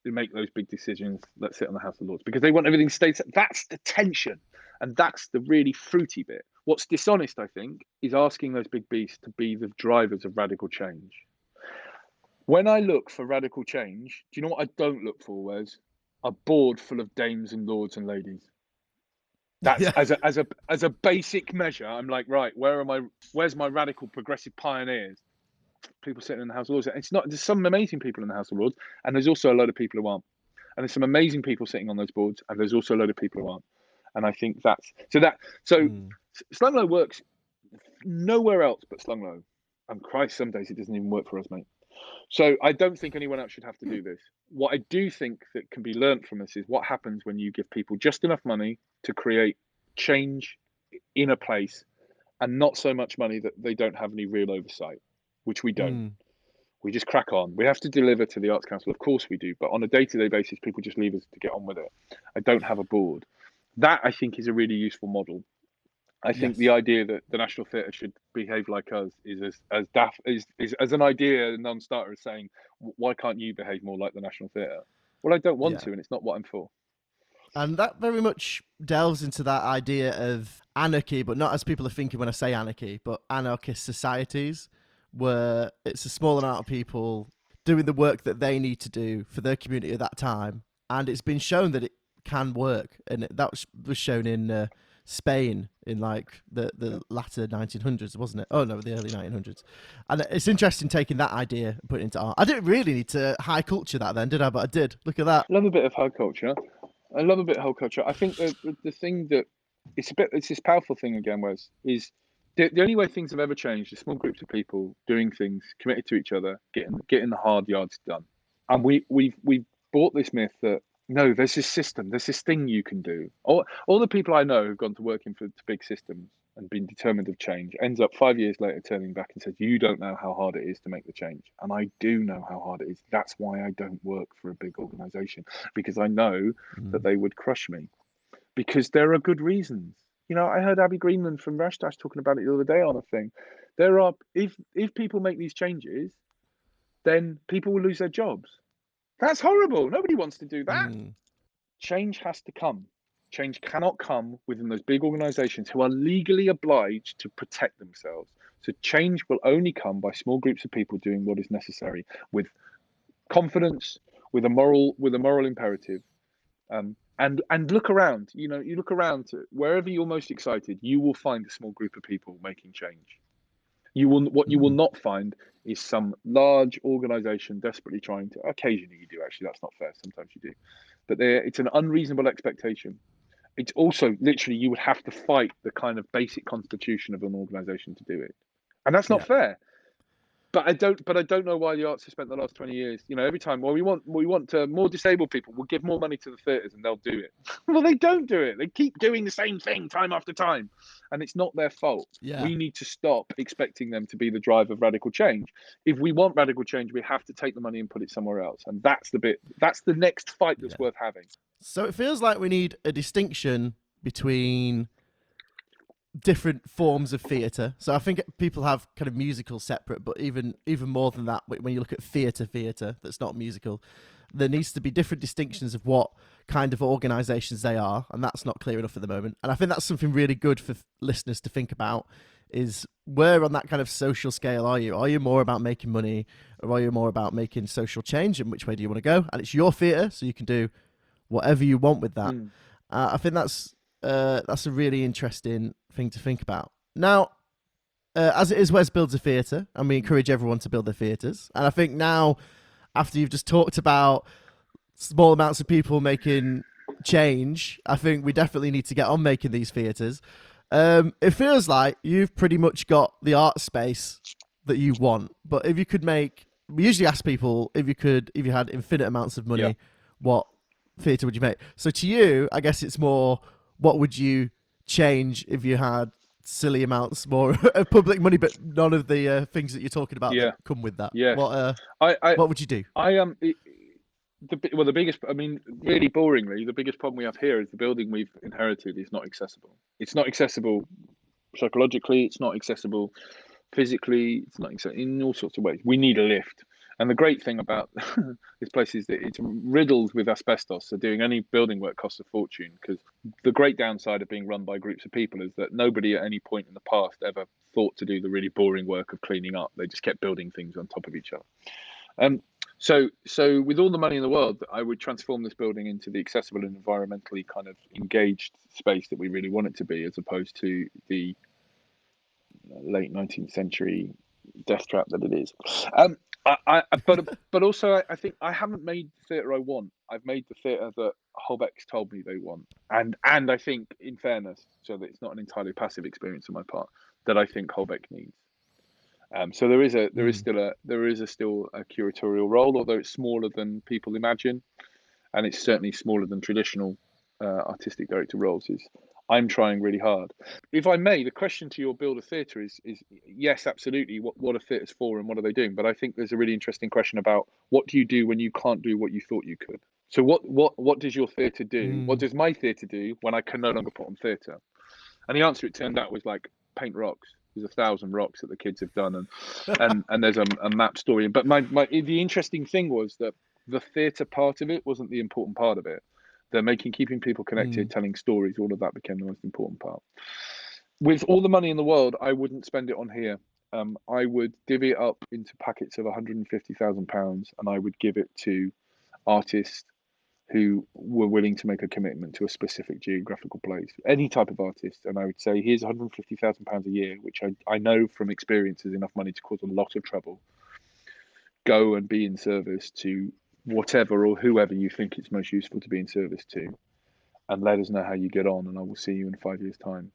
who make those big decisions that sit on the House of Lords because they want everything to stay. That's the tension. And that's the really fruity bit. What's dishonest, I think, is asking those big beasts to be the drivers of radical change. When I look for radical change, do you know what I don't look for, Wes? A board full of dames and lords and ladies. That's yeah. as a as a as a basic measure. I'm like, right, where are my where's my radical progressive pioneers? People sitting in the House of Lords. It's not there's some amazing people in the House of Lords, and there's also a load of people who aren't. And there's some amazing people sitting on those boards, and there's also a load of people who aren't. And I think that's so that so mm. Slung Low works nowhere else but Slung Low. And Christ, some days it doesn't even work for us, mate. So I don't think anyone else should have to do this. What I do think that can be learnt from this is what happens when you give people just enough money to create change in a place and not so much money that they don't have any real oversight, which we don't. Mm. We just crack on. We have to deliver to the Arts Council, of course we do, but on a day to day basis, people just leave us to get on with it. I don't have a board. That I think is a really useful model. I think yes. the idea that the National Theatre should behave like us is as as daft is, is as an idea a non-starter is saying why can't you behave more like the National Theatre? Well, I don't want yeah. to, and it's not what I'm for. And that very much delves into that idea of anarchy, but not as people are thinking when I say anarchy, but anarchist societies, where it's a small amount of people doing the work that they need to do for their community at that time, and it's been shown that it can work, and that was shown in. Uh, Spain in like the, the latter 1900s, wasn't it? Oh no, the early 1900s. And it's interesting taking that idea and putting it into art. I didn't really need to high culture that then, did I? But I did. Look at that. Love a bit of high culture. I love a bit of high culture. I think the, the, thing that it's a bit it's this powerful thing again was is the, the only way things have ever changed is small groups of people doing things committed to each other, getting getting the hard yards done. And we we we bought this myth that no, there's this system, there's this thing you can do. All, all the people I know who've gone to working for big systems and been determined of change ends up five years later turning back and says, You don't know how hard it is to make the change. And I do know how hard it is. That's why I don't work for a big organization because I know mm. that they would crush me because there are good reasons. You know, I heard Abbi Greenland from Rashdash talking about it the other day on a thing. There are, if if people make these changes, then people will lose their jobs that's horrible. Nobody wants to do that. Mm. Change has to come. Change cannot come within those big organizations who are legally obliged to protect themselves. So change will only come by small groups of people doing what is necessary with confidence, with a moral, with a moral imperative. Um, and and look around. You know, you look around to wherever you're most excited, you will find a small group of people making change. You will what you will mm-hmm. not find is some large organization desperately trying to. Occasionally, you do actually. That's not fair. Sometimes you do, but there it's an unreasonable expectation. It's also literally you would have to fight the kind of basic constitution of an organization to do it, and that's not yeah. fair. But I don't. But I don't know why the arts have spent the last twenty years. You know, every time. Well, we want we want uh, more disabled people. We'll give more money to the theatres, and they'll do it. well, they don't do it. They keep doing the same thing time after time, and it's not their fault. Yeah. We need to stop expecting them to be the drive of radical change. If we want radical change, we have to take the money and put it somewhere else, and that's the bit. That's the next fight that's Yeah. worth having. So it feels like we need a distinction between different forms of theatre. So I think people have kind of musical separate, but even even more than that, when you look at theatre, theatre that's not musical, there needs to be different distinctions of what kind of organisations they are, and that's not clear enough at the moment. And I think that's something really good for listeners to think about. Is where on that kind of social scale are you? Are you more about making money, or are you more about making social change? And which way do you want to go? And it's your theatre, so you can do whatever you want with that. Mm. Uh, I think that's uh, that's a really interesting thing to think about. Now, uh, as it is, Wes builds a theatre, and we encourage everyone to build their theatres. And I think now, after you've just talked about small amounts of people making change, I think we definitely need to get on making these theatres. Um, it feels like you've pretty much got the art space that you want, but if you could make, we usually ask people if you could, if you had infinite amounts of money, Yeah. what theatre would you make? So to you, I guess it's more, what would you change if you had silly amounts more of public money, but none of the uh, things that you're talking about Yeah. that come with that? Yes. What uh, I, I, what would you do? I am. Um, the well, the biggest. I mean, really boringly, the biggest problem we have here is the building we've inherited is not accessible. It's not accessible psychologically. It's not accessible physically. It's not accessible in all sorts of ways. We need a lift. And the great thing about this place is that it's riddled with asbestos. So doing any building work costs a fortune. Because the great downside of being run by groups of people is that nobody at any point in the past ever thought to do the really boring work of cleaning up. They just kept building things on top of each other. Um, so, so with all the money in the world, I would transform this building into the accessible and environmentally kind of engaged space that we really want it to be, as opposed to the late 19th century death trap that it is. Um, I, I, but but also, I, think I haven't made the theatre I want. I've made the theatre that Holbeck's told me they want, and and I think, in fairness, so that it's not an entirely passive experience on my part, that I think Holbeck needs. Um, so there is a there is Mm. still a there is a still a curatorial role, although it's smaller than people imagine, and it's certainly smaller than traditional uh, artistic director roles. Is I'm trying really hard. If I may, the question to your build a theatre is is yes, absolutely. What what are theatres for and what are they doing? But I think there's a really interesting question about what do you do when you can't do what you thought you could. So what what what does your theatre do? What Mm. does my theatre do when I can no longer put on theatre? And the answer it turned out was like paint rocks. There's a thousand rocks that the kids have done, and and and there's a, a map story. But my, my the interesting thing was that the theatre part of it wasn't the important part of it. The making, keeping people connected, telling stories, all of that became the most important part. With all the money in the world, I wouldn't spend it on here. Um, I would divvy it up into packets of 150,000 pounds, and I would give it to artists who were willing to make a commitment to a specific geographical place, any type of artist. And I would say, here's 150,000 pounds a year, which I, I know from experience is enough money to cause a lot of trouble. Go and be in service to whatever or whoever you think it's most useful to be in service to, and let us know how you get on. And I will see you in five years' time.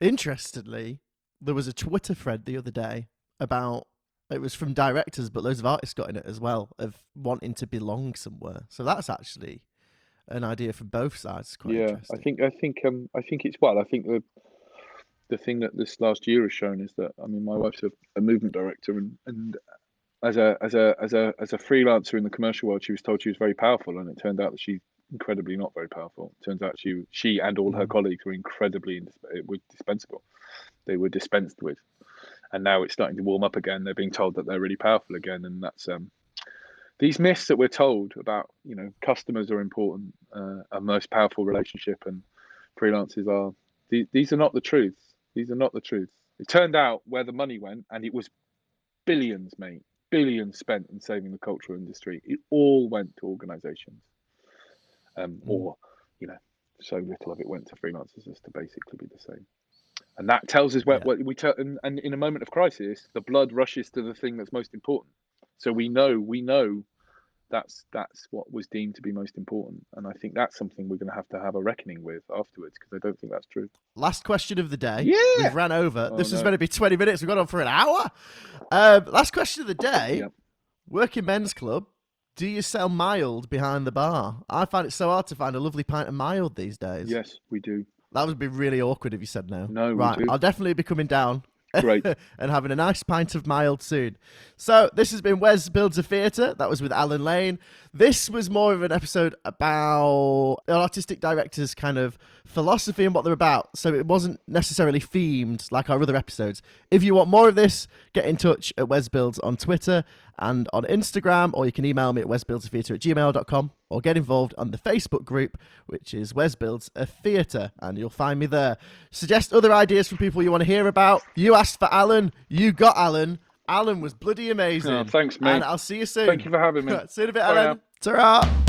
Interestingly, there was a Twitter thread the other day about it was from directors, but loads of artists got in it as well of wanting to belong somewhere. So that's actually an idea from both sides. Quite yeah, I think I think um I think it's well. I think the the thing that this last year has shown is that I mean my wife's a, a movement director and and as a as a as a as a freelancer in the commercial world, she was told she was very powerful, and it turned out that she's incredibly not very powerful. It turns out she she and all her Mm. colleagues were incredibly were dispensable. They were dispensed with, and now it's starting to warm up again. They're being told that they're really powerful again, and that's um these myths that we're told about you know customers are important, uh, a most powerful relationship, and freelancers are. The, these are not the truths. These are not the truths. It turned out where the money went, and it was billions, mate, billions spent in saving the cultural industry. It all went to organisations, um, Mm. or you know, so little of it went to freelancers as to basically be the same. And that tells us where, Yeah. what we tell. And, and in a moment of crisis, the blood rushes to the thing that's most important. So we know, we know that's that's what was deemed to be most important, and I think that's something we're going to have to have a reckoning with afterwards because I don't think that's true. Last question of the day. Yeah. We've ran over. Oh, this was no. meant to be 20 minutes. We've gone on for an hour. Um, last question of the day. Yep. Working men's club. Do you sell mild behind the bar? I find it so hard to find a lovely pint of mild these days. Yes, we do. That would be really awkward if you said no. No, right. I'll definitely be coming down Great. and having a nice pint of mild soon. So this has been Wes Builds a Theatre. That was with Alan Lane. This was more of an episode about an artistic director's kind of philosophy and what they're about. So it wasn't necessarily themed like our other episodes. If you want more of this, get in touch at Wes Builds on Twitter and on Instagram, or you can email me at wesbuildsatheatre at gmail.com or get involved on the Facebook group, which is Wes Builds a Theatre, and you'll find me there. Suggest other ideas from people you want to hear about. You asked for Alan, you got Alan. Alan was bloody amazing. Oh, thanks, mate. And I'll see you soon. Thank you for having me. see you in a bit, Bye Alan. Ta-ra.